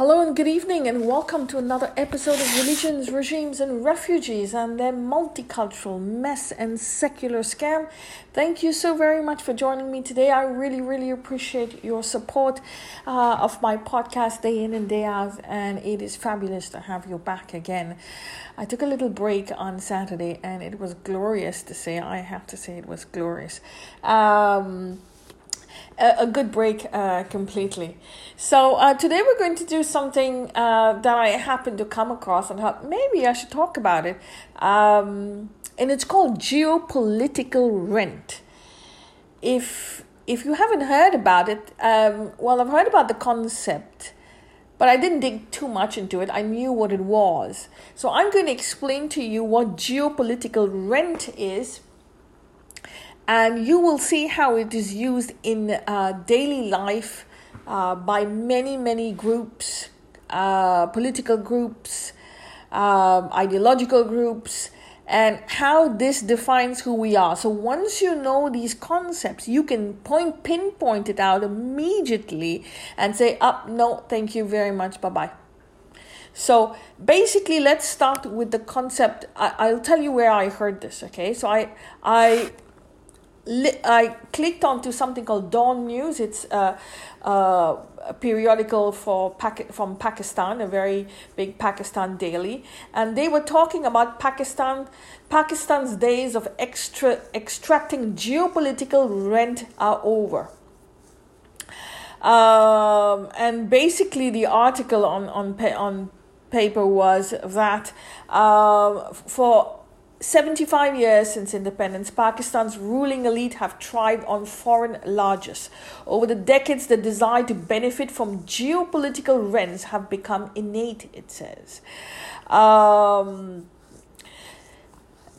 Hello and good evening, and welcome to another episode of Religions, Regimes, and Refugees and their multicultural mess and secular scam. Thank you so very much for joining me today. I really, really appreciate your support uh, of my podcast day in and day out, and it is fabulous to have you back again. I took a little break on Saturday, and it was glorious to say. I have to say, it was glorious. Um, a, good break uh, completely. So uh, today we're going to do something uh, that I happened to come across and thought maybe I should talk about it. Um, and it's called geopolitical rent. If if you haven't heard about it, um, well, I've heard about the concept, but I didn't dig too much into it. I knew what it was. So I'm going to explain to you what geopolitical rent is and you will see how it is used in uh, daily life uh, by many, many groups, uh, political groups, um, ideological groups, and how this defines who we are. So once you know these concepts, you can point pinpoint it out immediately and say, "Up, oh, no, thank you very much, bye bye." So basically, let's start with the concept. I, I'll tell you where I heard this. Okay, so I I I clicked onto something called Dawn News. It's a, a periodical for from Pakistan, a very big Pakistan daily, and they were talking about Pakistan, Pakistan's days of extra extracting geopolitical rent are over. Um, and basically, the article on on on paper was that um, for 75 years since independence, Pakistan's ruling elite have thrived on foreign largesse. Over the decades, the desire to benefit from geopolitical rents have become innate, it says. Um,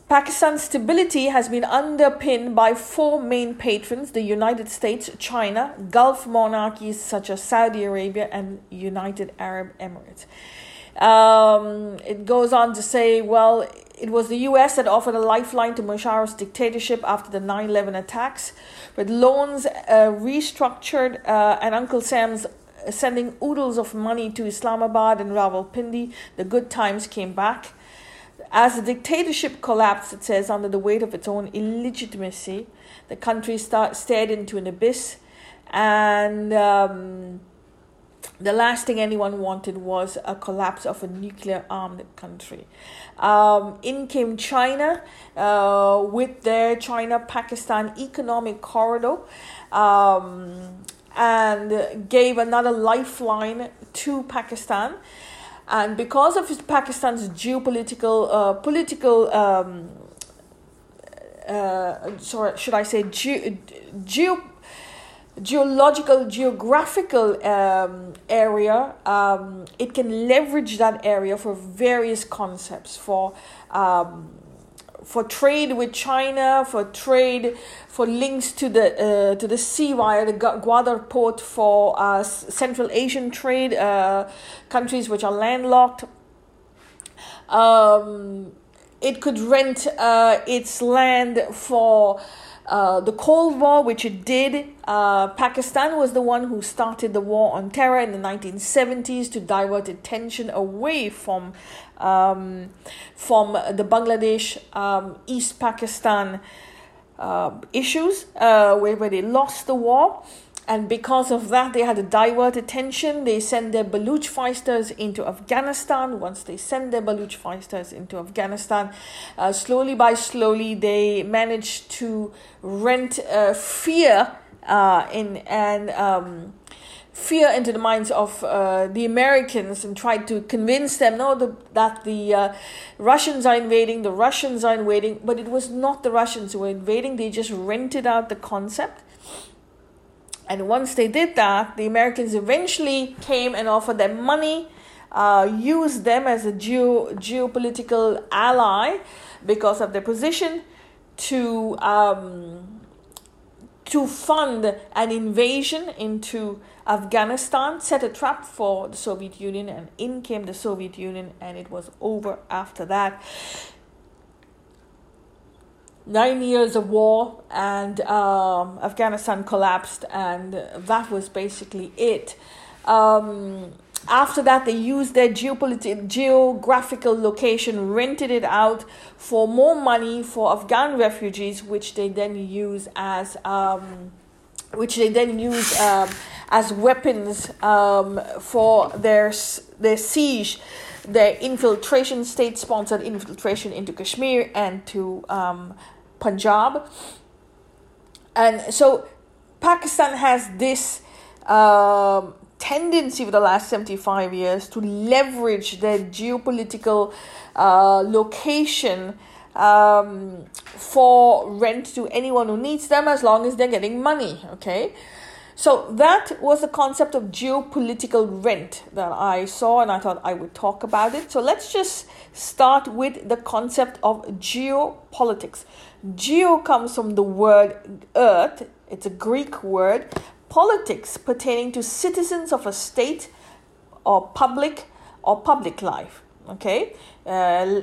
Pakistan's stability has been underpinned by four main patrons the United States, China, Gulf monarchies such as Saudi Arabia, and United Arab Emirates. Um, it goes on to say, well, it was the US that offered a lifeline to Musharraf's dictatorship after the 9 11 attacks, with loans uh, restructured uh, and Uncle Sam's sending oodles of money to Islamabad and Rawalpindi. The good times came back. As the dictatorship collapsed, it says, under the weight of its own illegitimacy, the country start, stared into an abyss and. Um, the last thing anyone wanted was a collapse of a nuclear armed country. Um, in came China uh, with their China Pakistan economic corridor um, and gave another lifeline to Pakistan. And because of Pakistan's geopolitical, uh, political, um, uh, sorry, should I say, ge- geo geological geographical um, area um, it can leverage that area for various concepts for um, for trade with China, for trade, for links to the uh, to the sea via the Gwadar port for uh, Central Asian trade, uh, countries which are landlocked. Um, it could rent uh, its land for uh, the Cold War, which it did, uh, Pakistan was the one who started the war on terror in the 1970s to divert attention away from um, from the Bangladesh um, East Pakistan uh, issues, uh, where, where they lost the war and because of that they had to divert attention. They sent their baluch fighters into afghanistan. Once they sent their baluch fighters into afghanistan uh, slowly by slowly they managed to rent uh, fear uh, in and um, fear into the minds of uh, the Americans and tried to convince them no the, that the uh, Russians are invading the Russians are invading. But it was not the Russians who were invading. They just rented out the concept and once they did that, the Americans eventually came and offered them money, uh, used them as a geo- geopolitical ally because of their position to um, to fund an invasion into Afghanistan, set a trap for the Soviet Union, and in came the Soviet Union, and it was over after that nine years of war and um, Afghanistan collapsed, and that was basically it. Um, after that, they used their geopolitical geographical location, rented it out for more money for Afghan refugees, which they then use as um, which they then use um, as weapons um, for their their siege, their infiltration, state-sponsored infiltration into Kashmir and to um, Punjab. And so Pakistan has this um, tendency for the last 75 years to leverage their geopolitical uh, location um, for rent to anyone who needs them as long as they're getting money. Okay. So that was the concept of geopolitical rent that I saw, and I thought I would talk about it. So let's just start with the concept of geopolitics. Geo comes from the word earth, it's a Greek word. Politics pertaining to citizens of a state or public or public life. Okay? Uh,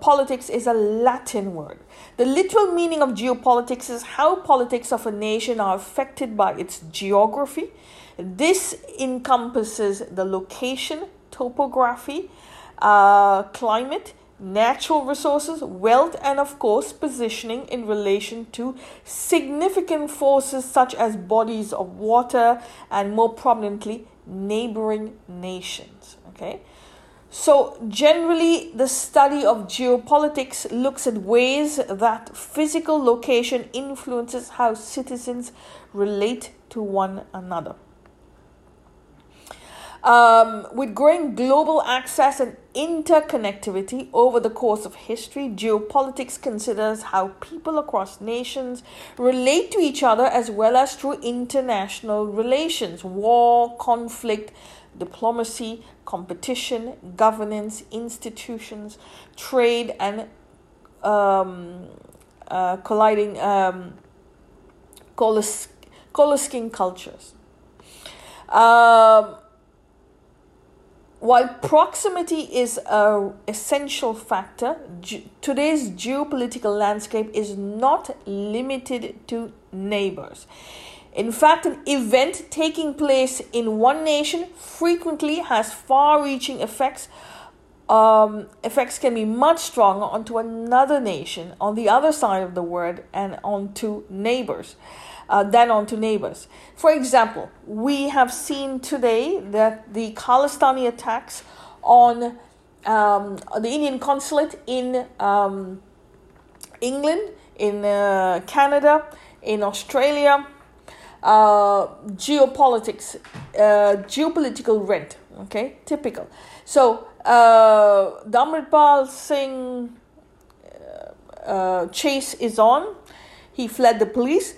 politics is a Latin word. The literal meaning of geopolitics is how politics of a nation are affected by its geography. This encompasses the location, topography, uh, climate, natural resources, wealth, and of course, positioning in relation to significant forces such as bodies of water and more prominently, neighboring nations. Okay. So, generally, the study of geopolitics looks at ways that physical location influences how citizens relate to one another. Um, with growing global access and interconnectivity over the course of history, geopolitics considers how people across nations relate to each other as well as through international relations, war, conflict, diplomacy, competition, governance, institutions, trade, and um, uh, colliding um, coalescing cultures. Um, while proximity is a essential factor, ge- today's geopolitical landscape is not limited to neighbors. In fact, an event taking place in one nation frequently has far reaching effects. Um, effects can be much stronger onto another nation on the other side of the world and onto neighbors uh, than onto neighbors. For example, we have seen today that the Khalistani attacks on um, the Indian consulate in um, England, in uh, Canada, in Australia, uh, geopolitics, uh, geopolitical rent. Okay, typical. So, uh, Damritpal Singh uh, uh, chase is on. He fled the police.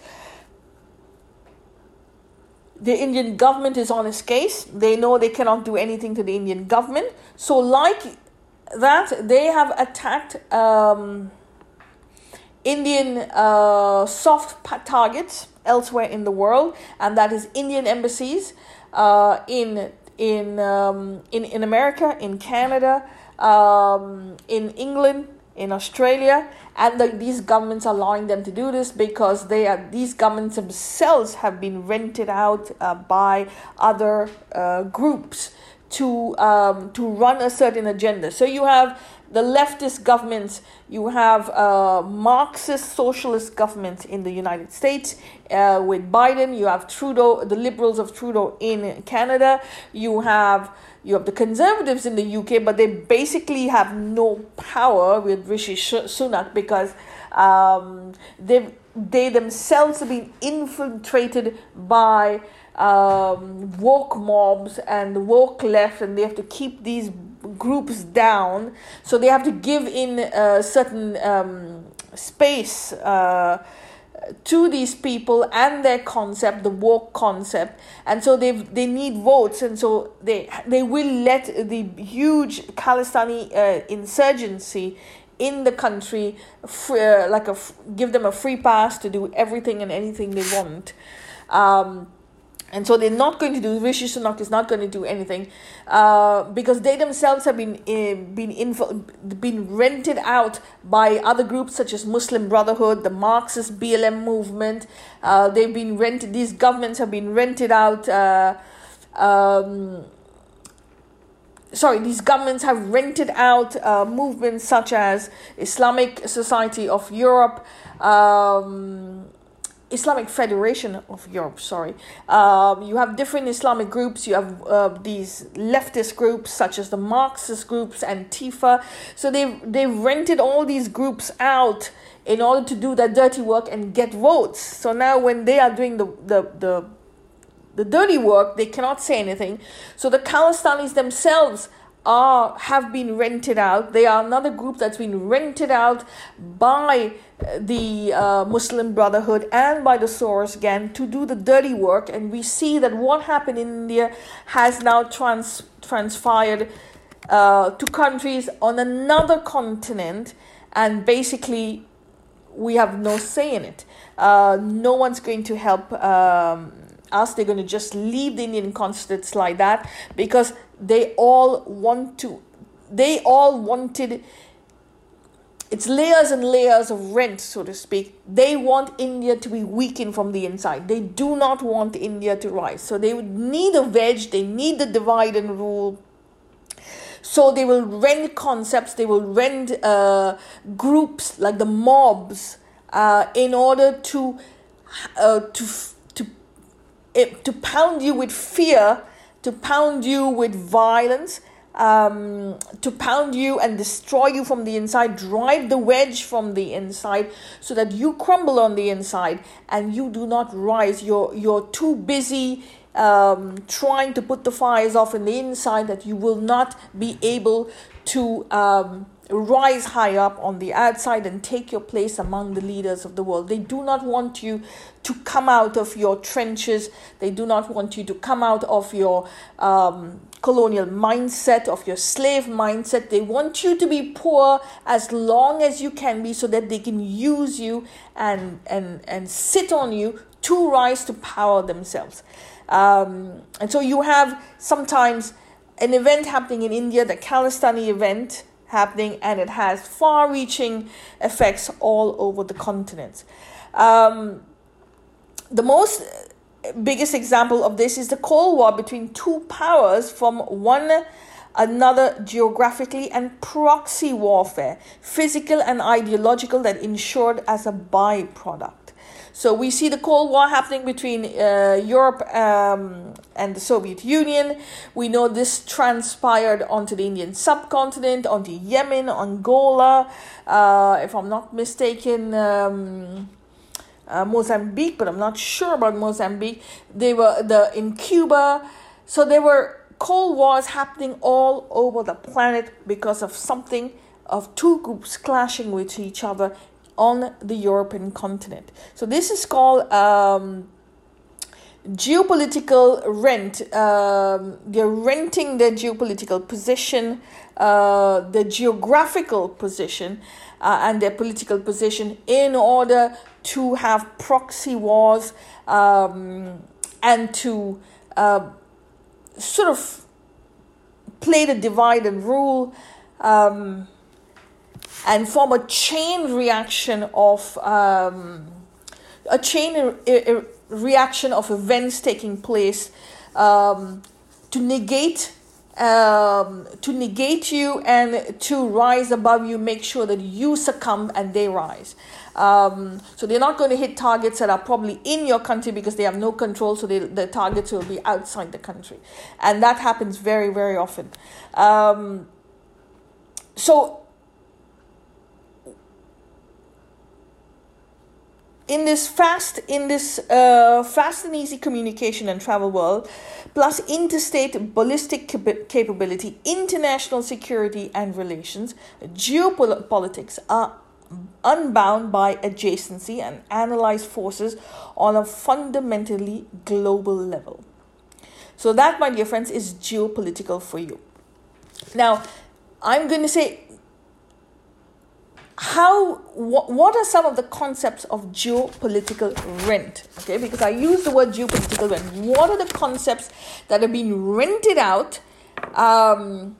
The Indian government is on his case. They know they cannot do anything to the Indian government. So, like that, they have attacked um, Indian uh, soft targets elsewhere in the world, and that is Indian embassies uh, in in um, in in America, in Canada, um, in England, in Australia, and the, these governments are allowing them to do this because they are these governments themselves have been rented out uh, by other uh, groups to um, to run a certain agenda. So you have the leftist governments, you have uh, Marxist socialist government in the United States uh, with Biden, you have Trudeau, the liberals of Trudeau in Canada, you have you have the conservatives in the UK, but they basically have no power with Rishi Sunak because um, they they themselves have been infiltrated by um, woke mobs and the woke left, and they have to keep these groups down. So they have to give in a certain um, space uh, to these people and their concept, the woke concept, and so they they need votes, and so they they will let the huge Khalistani uh, insurgency in the country free, uh, like a give them a free pass to do everything and anything they want. Um, and so they're not going to do Rishi Sunak is not going to do anything uh, because they themselves have been uh, been info, been rented out by other groups such as Muslim Brotherhood, the Marxist BLM movement. Uh, they've been rented. These governments have been rented out. Uh, um, sorry, these governments have rented out uh, movements such as Islamic Society of Europe, um, Islamic Federation of Europe, sorry. Um, you have different Islamic groups. You have uh, these leftist groups such as the Marxist groups Antifa. So they've, they've rented all these groups out in order to do that dirty work and get votes. So now when they are doing the, the, the the dirty work, they cannot say anything. So the Khalistanis themselves are have been rented out. They are another group that's been rented out by uh, the uh, Muslim Brotherhood and by the Soros gang to do the dirty work. And we see that what happened in India has now trans- transpired uh, to countries on another continent, and basically we have no say in it. Uh, no one's going to help. Um, us they're going to just leave the indian consulates like that because they all want to they all wanted it's layers and layers of rent so to speak. They want india to be weakened from the inside. They do not want india to rise. So they would need a wedge they need the divide and rule. So they will rent concepts they will rent uh, groups like the mobs uh, in order to uh, to it, to pound you with fear, to pound you with violence, um, to pound you and destroy you from the inside, drive the wedge from the inside so that you crumble on the inside and you do not rise. You're, you're too busy um, trying to put the fires off in the inside that you will not be able to. Um, rise high up on the outside and take your place among the leaders of the world. They do not want you to come out of your trenches. They do not want you to come out of your um, colonial mindset, of your slave mindset. They want you to be poor as long as you can be so that they can use you and, and, and sit on you to rise to power themselves. Um, and so you have sometimes an event happening in India, the Khalistani event, happening and it has far reaching effects all over the continent. Um, the most biggest example of this is the Cold War between two powers from one another geographically and proxy warfare, physical and ideological, that ensured as a byproduct. So we see the Cold War happening between uh, Europe um, and the Soviet Union. We know this transpired onto the Indian subcontinent, onto Yemen, Angola, uh, if I'm not mistaken. Um, uh, Mozambique, but I'm not sure about Mozambique. They were the in Cuba, so there were cold wars happening all over the planet because of something of two groups clashing with each other on the European continent. So this is called um, geopolitical rent. Um, they're renting their geopolitical position, uh, the geographical position, uh, and their political position in order to have proxy wars um, and to uh, sort of play the divide and rule. Um, and form a chain reaction of um, a chain reaction of events taking place um, to negate um, to negate you and to rise above you, make sure that you succumb and they rise. Um, so they're not going to hit targets that are probably in your country because they have no control. So they, the targets will be outside the country, and that happens very very often. Um, so in this fast in this uh, fast and easy communication and travel world plus interstate ballistic cap- capability international security and relations geopolitics are unbound by adjacency and analyze forces on a fundamentally global level. So that my dear friends is geopolitical for you. Now i'm going to say how what, what are some of the concepts of geopolitical rent okay because i use the word geopolitical rent what are the concepts that are being rented out um,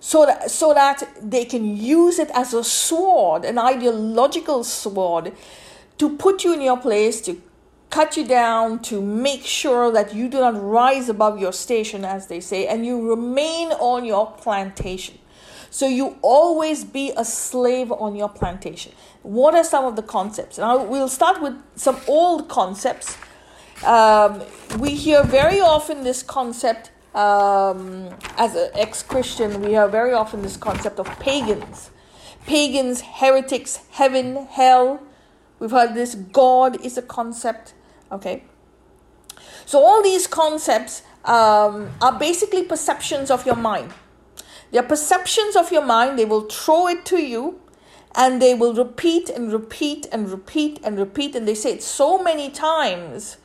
so that so that they can use it as a sword an ideological sword to put you in your place to cut you down, to make sure that you do not rise above your station, as they say, and you remain on your plantation. So you always be a slave on your plantation. What are some of the concepts? Now we'll start with some old concepts. Um, we hear very often this concept um, as an ex-Christian. We hear very often this concept of pagans, pagans, heretics, heaven, hell. We've heard this. God is a concept. Okay. So all these concepts um, are basically perceptions of your mind. They're perceptions of your mind. They will throw it to you and they will repeat and repeat and repeat and repeat. And they say it so many times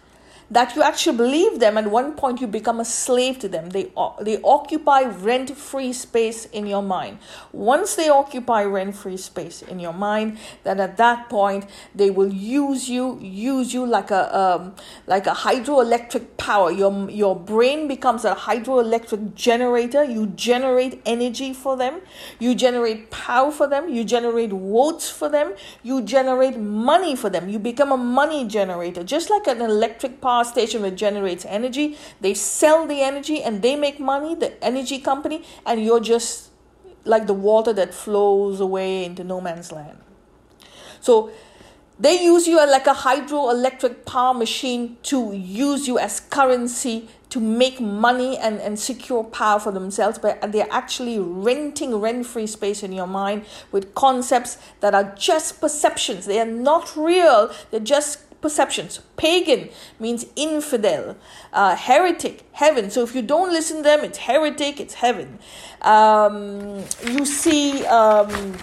that you actually believe them at one point you become a slave to them. They they occupy rent free space in your mind. Once they occupy rent free space in your mind then at that point they will use you use you like a um, like a hydroelectric power. Your your brain becomes a hydroelectric generator. You generate energy for them. You generate power for them. You generate votes for them. You generate money for them. You become a money generator. Just like an electric power power station which generates energy. They sell the energy and they make money, the energy company, and you're just like the water that flows away into no man's land. So they use you like a hydroelectric power machine to use you as currency to make money and, and secure power for themselves, but they're actually renting rent free space in your mind with concepts that are just perceptions. They are not real, they're just perceptions. Pagan means infidel, uh, heretic, heaven. So if you don't listen to them, it's heretic, it's heaven. Um, you see, um,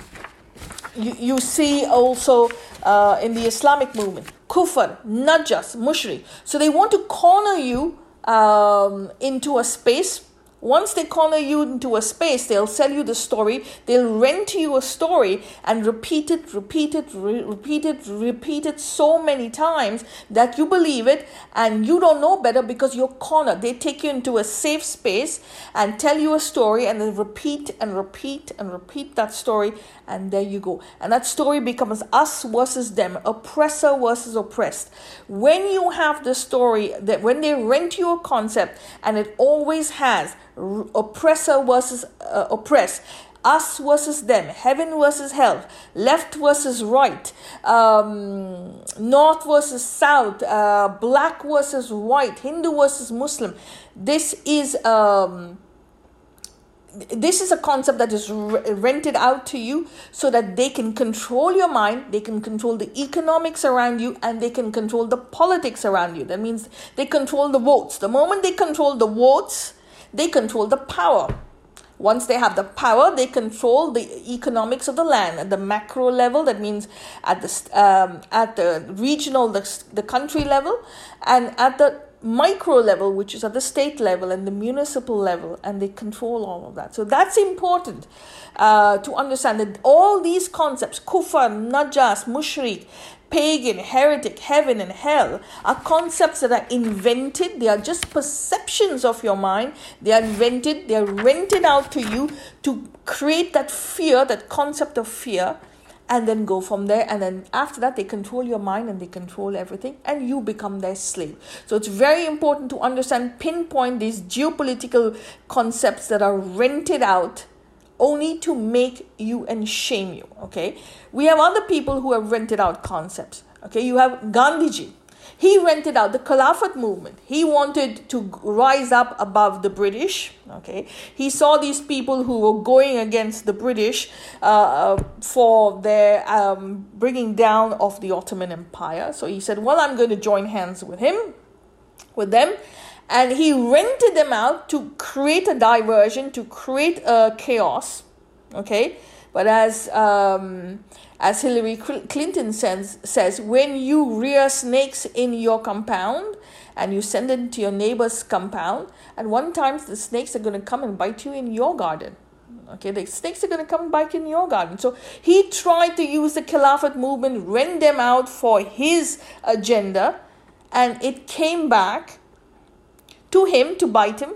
you, you see also uh, in the Islamic movement, kufr, najas, mushrik. So they want to corner you um, into a space once they corner you into a space, they'll sell you the story, they'll rent you a story and repeat it, repeat it, re- repeat it, repeat it so many times that you believe it and you don't know better because you're cornered. They take you into a safe space and tell you a story and then repeat and repeat and repeat that story and there you go. And that story becomes us versus them, oppressor versus oppressed. When you have the story that when they rent you a concept and it always has oppressor versus uh, oppressed us versus them, heaven versus hell, left versus right, um, north versus south, uh, black versus white, Hindu versus Muslim. This is um, this is a concept that is rented out to you so that they can control your mind, they can control the economics around you, and they can control the politics around you. That means they control the votes. The moment they control the votes, they control the power. Once they have the power, they control the economics of the land at the macro level. That means at the um, at the regional, the, the country level, and at the micro level, which is at the state level and the municipal level, and they control all of that. So that's important uh, to understand that all these concepts, kufar, najas, mushrik, pagan, heretic, heaven, and hell are concepts that are invented. They are just perceptions of your mind. They are invented, they are rented out to you to create that fear, that concept of fear, and then go from there. And then after that, they control your mind and they control everything, and you become their slave. So it's very important to understand, pinpoint these geopolitical concepts that are rented out only to make you and shame you. Okay, we have other people who have rented out concepts. Okay, you have Gandhiji. He rented out the Khilafat movement. He wanted to rise up above the British. Okay, he saw these people who were going against the British uh, uh, for their um, bringing down of the Ottoman Empire. So he said, "Well, I'm going to join hands with him, with them." And he rented them out to create a diversion, to create a chaos. Okay, but as um, as Hillary Clinton says, says, when you rear snakes in your compound and you send them to your neighbor's compound, and one time the snakes are going to come and bite you in your garden. Okay, the snakes are going to come and bite you in your garden. So he tried to use the Khilafat movement, rent them out for his agenda, and it came back to him to bite him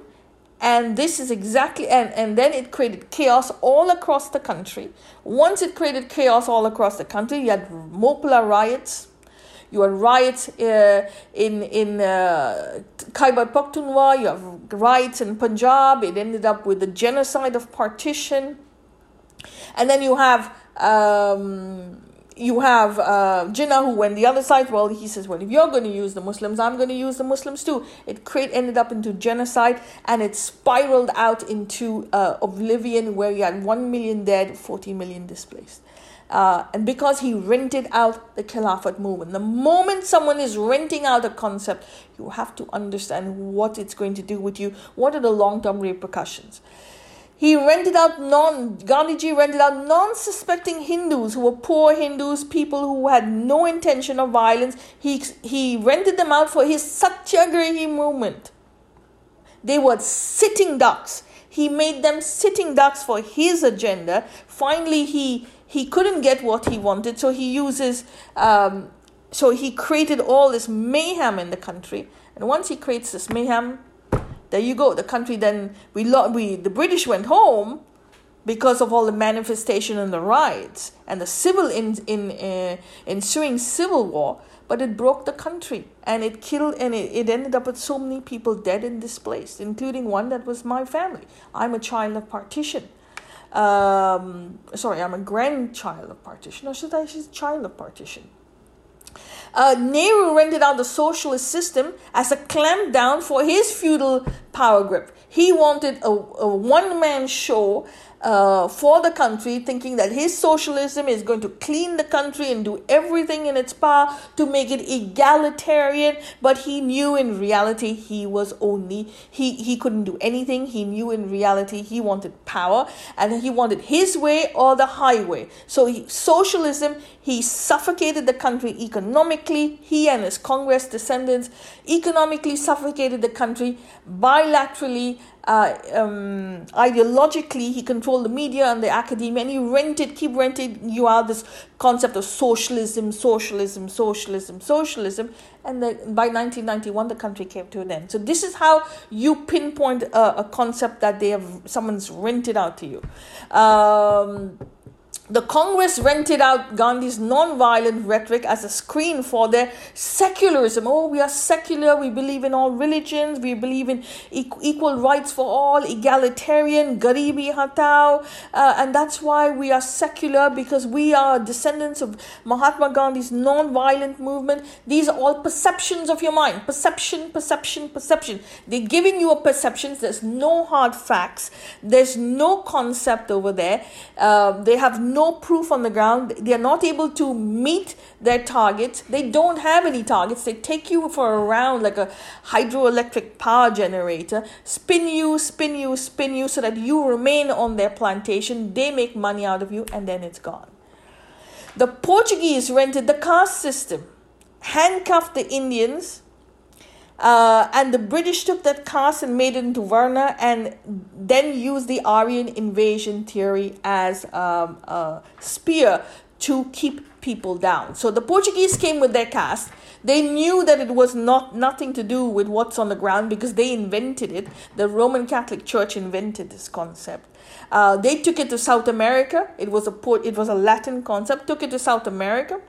and this is exactly and, and then it created chaos all across the country once it created chaos all across the country you had Mopla riots You had riots uh, in in uh, Khyber Pakhtunkhwa. You have riots in Punjab. It ended up with the genocide of partition, and then you have. Um, you have uh, Jinnah who went the other side. Well, he says, well, if you're going to use the Muslims, I'm going to use the Muslims too. It create, ended up into genocide and it spiraled out into uh, oblivion where you had 1 million dead, 40 million displaced. Uh, and because he rented out the Khilafat movement. The moment someone is renting out a concept, you have to understand what it's going to do with you. What are the long term repercussions? He rented out non Gandhiji rented out non-suspecting Hindus who were poor Hindus, people who had no intention of violence. He he rented them out for his Satyagrahi movement. They were sitting ducks. He made them sitting ducks for his agenda. Finally, he he couldn't get what he wanted, so he uses. Um, so he created all this mayhem in the country, and once he creates this mayhem, there you go. The country then we we the British went home because of all the manifestation and the riots and the civil in in uh, ensuing civil war. But it broke the country and it killed and it, it ended up with so many people dead and displaced, including one that was my family. I'm a child of partition. Um, sorry, I'm a grandchild of partition, or should I say child of partition? Uh, Nehru rented out the socialist system as a clampdown for his feudal power grip. He wanted a, a one man show uh, for the country, thinking that his socialism is going to clean the country and do everything in its power to make it egalitarian. But he knew in reality he was only, he, he couldn't do anything. He knew in reality he wanted power and he wanted his way or the highway. So he, socialism, he suffocated the country economically. He and his Congress descendants economically suffocated the country bilaterally uh, um, ideologically he controlled the media and the academia and he rented keep renting you out this concept of socialism socialism socialism socialism. And by 1991 the country came to an end. So this is how you pinpoint a, a concept that they have someone's rented out to you. Um, the Congress rented out Gandhi's non-violent rhetoric as a screen for their secularism. Oh, we are secular. We believe in all religions. We believe in equal rights for all, egalitarian, garibi hatao. Uh, and that's why we are secular because we are descendants of Mahatma Gandhi's non-violent movement. These are all perceptions of your mind. Perception, perception, perception. They're giving you a perception. There's no hard facts. There's no concept over there. Uh, they have no no proof on the ground. They are not able to meet their targets. They don't have any targets. They take you for a round like a hydroelectric power generator, spin you, spin you, spin you so that you remain on their plantation. They make money out of you and then it's gone. The Portuguese rented the caste system, handcuffed the Indians uh, and the British took that caste and made it into Varna and then used the Aryan invasion theory as um, a spear to keep people down. So the Portuguese came with their caste. They knew that it was not nothing to do with what's on the ground because they invented it. The Roman Catholic Church invented this concept. Uh, they took it to South America. It was a port, it was a Latin concept. Took it to South America,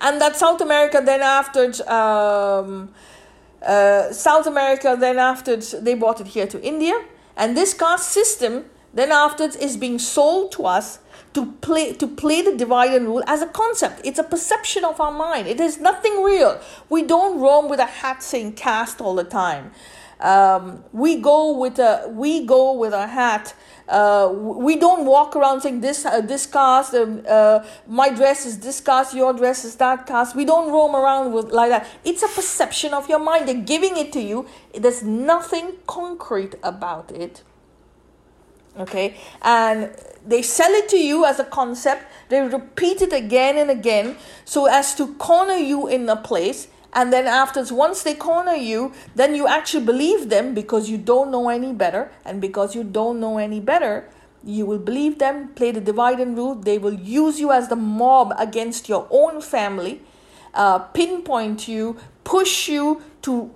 and that South America then after um, uh, South America, then after they brought it here to India. And this caste system, then after is being sold to us to play to play the divide and rule as a concept. It's a perception of our mind. It is nothing real. We don't roam with a hat saying caste all the time. Um, we go with a we go with a hat uh, we don't walk around saying this uh, this caste, um, uh, my dress is this caste, your dress is that caste. We don't roam around with like that. It's a perception of your mind. They're giving it to you. There's nothing concrete about it. Okay, and they sell it to you as a concept. They repeat it again and again so as to corner you in a place and then afterwards once they corner you then you actually believe them because you don't know any better. And because you don't know any better you will believe them play the divide and rule. They will use you as the mob against your own family uh, pinpoint you push you to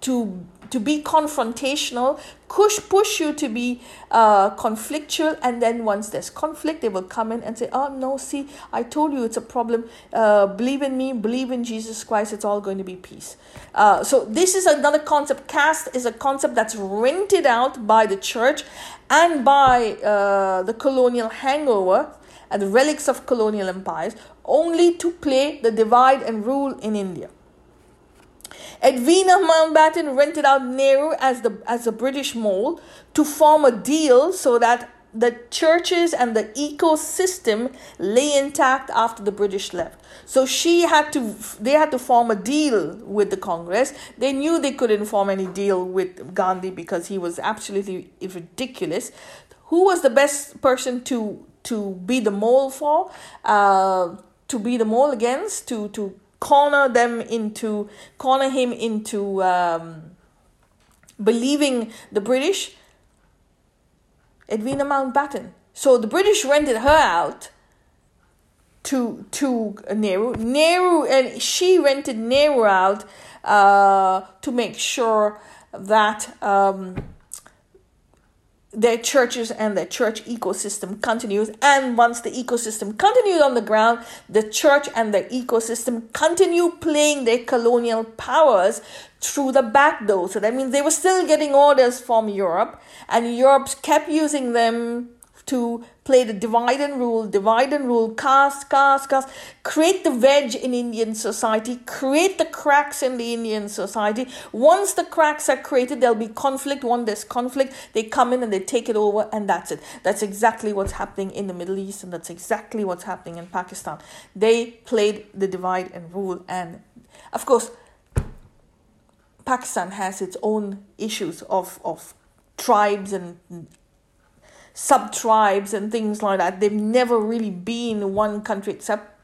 to to be confrontational, push push you to be uh, conflictual, and then once there's conflict, they will come in and say, "Oh no, see, I told you it's a problem. Uh, believe in me, believe in Jesus Christ. It's all going to be peace." Uh, so this is another concept. Caste is a concept that's rented out by the church and by uh, the colonial hangover and the relics of colonial empires, only to play the divide and rule in India. Edwina Mountbatten rented out Nehru as the as a British mole to form a deal so that the churches and the ecosystem lay intact after the British left. So she had to they had to form a deal with the Congress. They knew they couldn't form any deal with Gandhi because he was absolutely ridiculous. Who was the best person to to be the mole for? Uh, to be the mole against to to corner them into corner him into um, believing the British. Edwina Mountbatten. So the British rented her out to to Nehru. Nehru and she rented Nehru out uh, to make sure that um, their churches and their church ecosystem continues. And once the ecosystem continued on the ground, the church and the ecosystem continue playing their colonial powers through the back door. So that means they were still getting orders from Europe, and Europe kept using them to play the divide and rule, divide and rule, caste, caste, caste, create the wedge in Indian society, create the cracks in the Indian society. Once the cracks are created, there'll be conflict. Once there's conflict, they come in and they take it over, and that's it. That's exactly what's happening in the Middle East, and that's exactly what's happening in Pakistan. They played the divide and rule, and of course, Pakistan has its own issues of, of tribes and sub tribes and things like that. They've never really been one country except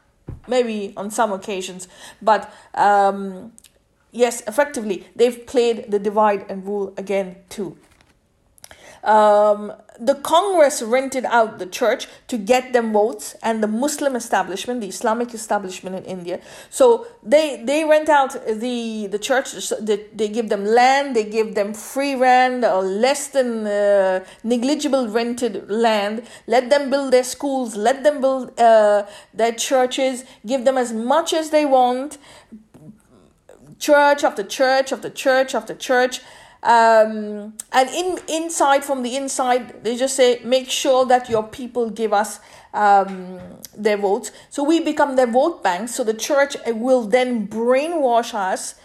maybe on some occasions. But um, yes, effectively, they've played the divide and rule again too. Um, the Congress rented out the church to get them votes and the Muslim establishment, the Islamic establishment in India. So they they rent out the the church. They, they give them land. They give them free rent or less than uh, negligible rented land. Let them build their schools. Let them build uh, their churches. Give them as much as they want. Church after church after church after church um, and in inside from the inside they just say make sure that your people give us um, their votes. So we become their vote bank so the church will then brainwash us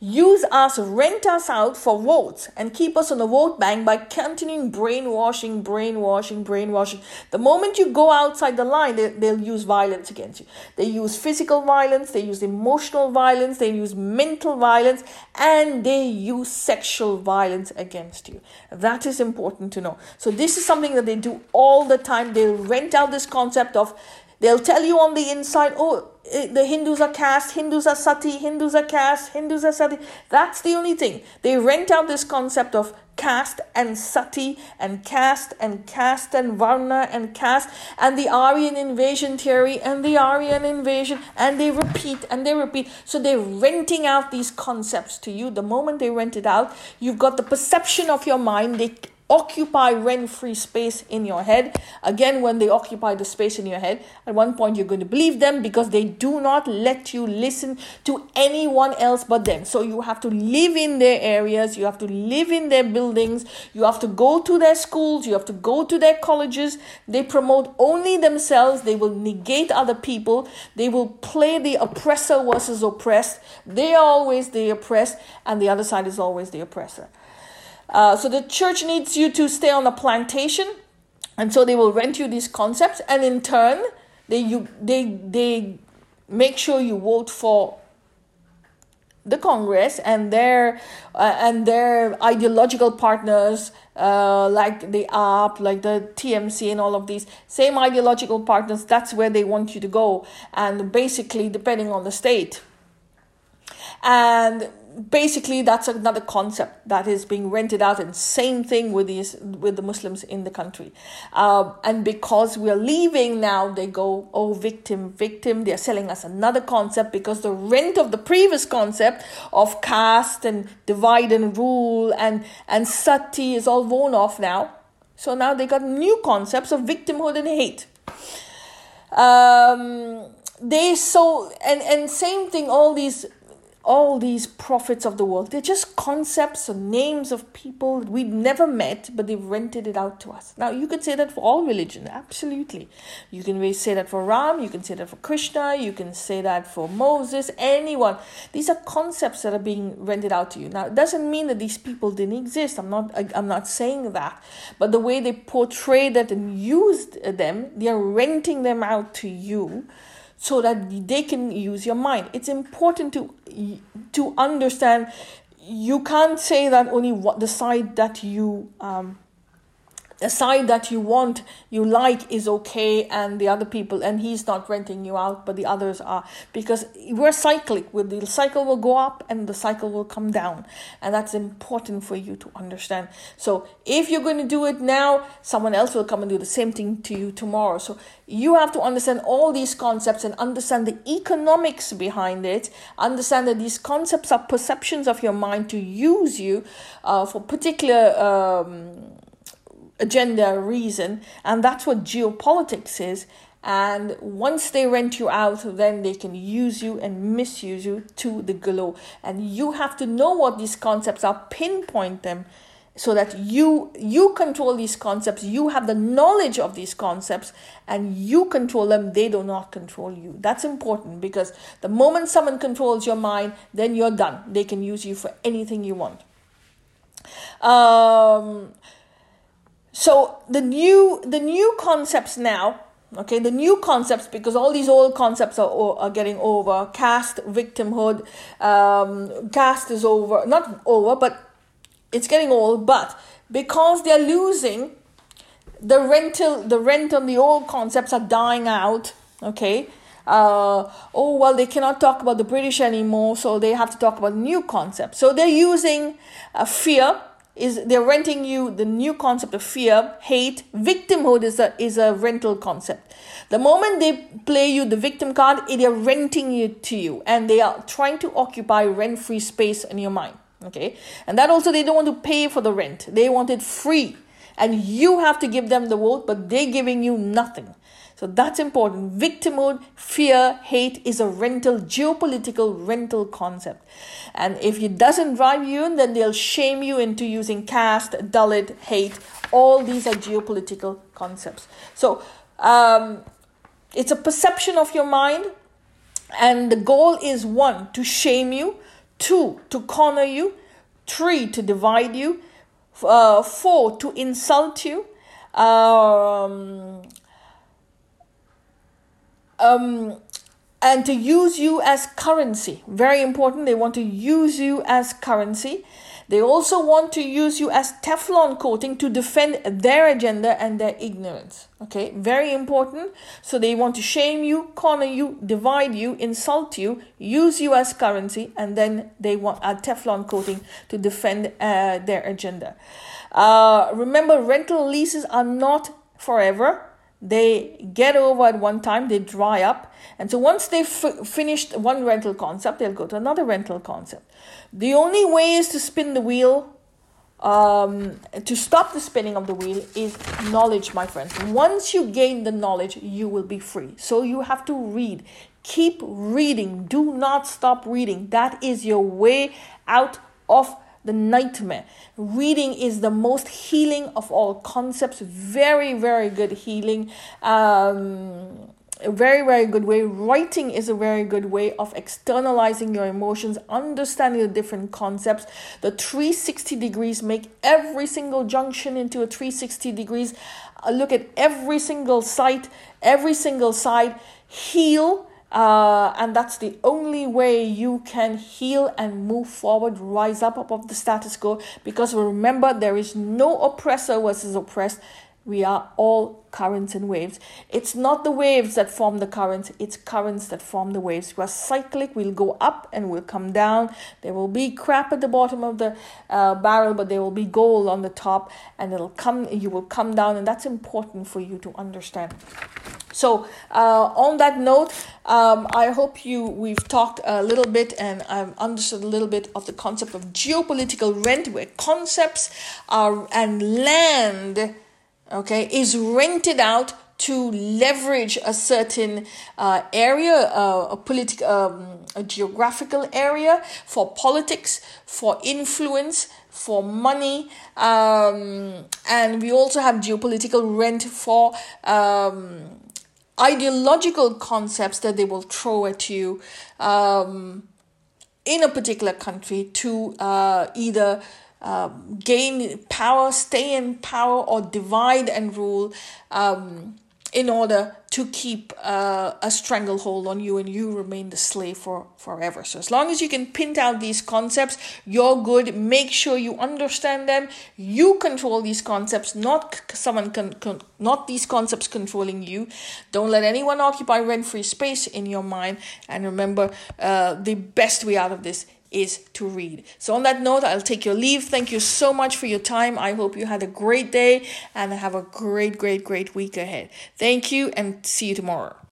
use us, rent us out for votes, and keep us on the vote bank by continuing brainwashing, brainwashing, brainwashing. The moment you go outside the line, they, they'll use violence against you. They use physical violence, they use emotional violence, they use mental violence, and they use sexual violence against you. That is important to know. So, this is something that they do all the time. They'll rent out this concept of They'll tell you on the inside, oh, eh, the Hindus are caste, Hindus are sati, Hindus are caste, Hindus are sati. That's the only thing. They rent out this concept of caste and sati and caste and caste and varna and caste and the Aryan invasion theory and the Aryan invasion and they repeat and they repeat. So they're renting out these concepts to you. The moment they rent it out, you've got the perception of your mind. They occupy rent free space in your head. Again, when they occupy the space in your head, at one point you're going to believe them because they do not let you listen to anyone else but them. So you have to live in their areas, you have to live in their buildings, you have to go to their schools, you have to go to their colleges. They promote only themselves, they will negate other people, they will play the oppressor versus oppressed. They are always the oppressed, and the other side is always the oppressor. Uh, so the church needs you to stay on a plantation, and so they will rent you these concepts, and in turn, they you they they make sure you vote for the Congress and their uh, and their ideological partners uh, like the AAP, like the TMC, and all of these same ideological partners. That's where they want you to go, and basically, depending on the state and basically that's another concept that is being rented out and same thing with these with the muslims in the country. Um, and because we're leaving now they go oh victim victim. They're selling us another concept because the rent of the previous concept of caste and divide and rule and and sati is all worn off now. So now they got new concepts of victimhood and hate. Um, they so and and same thing all these all these prophets of the world. They're just concepts or names of people we've never met, but they've rented it out to us. Now, you could say that for all religion, absolutely. You can say that for Ram, you can say that for Krishna, you can say that for Moses, anyone. These are concepts that are being rented out to you. Now, it doesn't mean that these people didn't exist. I'm not, I'm not saying that. But the way they portray that and used them, they are renting them out to you so that they can use your mind. It's important to to understand. You can't say that only what the side that you um, the side that you want you like is okay and the other people and he's not renting you out but the others are. Because we're cyclic. With the cycle will go up and the cycle will come down. And that's important for you to understand. So if you're going to do it now someone else will come and do the same thing to you tomorrow. So you have to understand all these concepts and understand the economics behind it. Understand that these concepts are perceptions of your mind to use you uh, for particular um, agenda reason and that's what geopolitics is. And once they rent you out then they can use you and misuse you to the glow. And you have to know what these concepts are pinpoint them so that you you control these concepts you have the knowledge of these concepts and you control them they do not control you. That's important because the moment someone controls your mind then you're done. They can use you for anything you want. Um, so the new the new concepts now okay the new concepts because all these old concepts are, are getting over. Caste victimhood um, caste is over. Not over but it's getting old. But because they're losing the rental the rent on the old concepts are dying out okay? Uh, oh well they cannot talk about the british anymore so they have to talk about new concepts. So they're using uh, fear is they're renting you the new concept of fear, hate, victimhood is a is a rental concept. The moment they play you the victim card, they're renting it to you and they are trying to occupy rent-free space in your mind. Okay. And that also they don't want to pay for the rent. They want it free. And you have to give them the vote, but they're giving you nothing. So that's important. Victimhood, fear, hate is a rental, geopolitical rental concept. And if it doesn't drive you in, then they'll shame you into using caste, Dalit, hate. All these are geopolitical concepts. So um, it's a perception of your mind. And the goal is one, to shame you, two, to corner you, three, to divide you, uh, four, to insult you. Um, um, and to use you as currency. Very important. They want to use you as currency. They also want to use you as Teflon coating to defend their agenda and their ignorance. Okay, very important. So they want to shame you, corner you, divide you, insult you, use you as currency, and then they want a Teflon coating to defend uh, their agenda. Uh, remember, rental leases are not forever they get over at one time, they dry up. And so once they've f- finished one rental concept, they'll go to another rental concept. The only way is to spin the wheel, um, to stop the spinning of the wheel, is knowledge, my friends. Once you gain the knowledge, you will be free. So you have to read. Keep reading. Do not stop reading. That is your way out of the nightmare. Reading is the most healing of all concepts. Very, very good healing. Um, a very, very good way. Writing is a very good way of externalizing your emotions, understanding the different concepts. The 360 degrees make every single junction into a 360 degrees. Uh, look at every single site, every single side. Heal uh, and that's the only way you can heal and move forward, rise up above the status quo. Because remember, there is no oppressor versus oppressed. We are all currents and waves. It's not the waves that form the currents, it's currents that form the waves. We're cyclic, we'll go up and we'll come down. There will be crap at the bottom of the uh, barrel, but there will be gold on the top, and it'll come, you will come down, and that's important for you to understand. So, uh, on that note, um, I hope you we've talked a little bit and I've understood a little bit of the concept of geopolitical rent, where concepts are and land, okay, is rented out to leverage a certain uh, area, uh, a political, um, a geographical area for politics, for influence, for money, um, and we also have geopolitical rent for. Um, ideological concepts that they will throw at you um, in a particular country to uh, either um, gain power, stay in power, or divide and rule. Um, in order to keep uh, a stranglehold on you and you remain the slave for forever. So as long as you can pin out these concepts, you're good. Make sure you understand them. You control these concepts, not someone can, con- not these concepts controlling you. Don't let anyone occupy rent-free space in your mind. And remember, uh, the best way out of this is to read. So, on that note, I'll take your leave. Thank you so much for your time. I hope you had a great day and have a great, great, great week ahead. Thank you and see you tomorrow.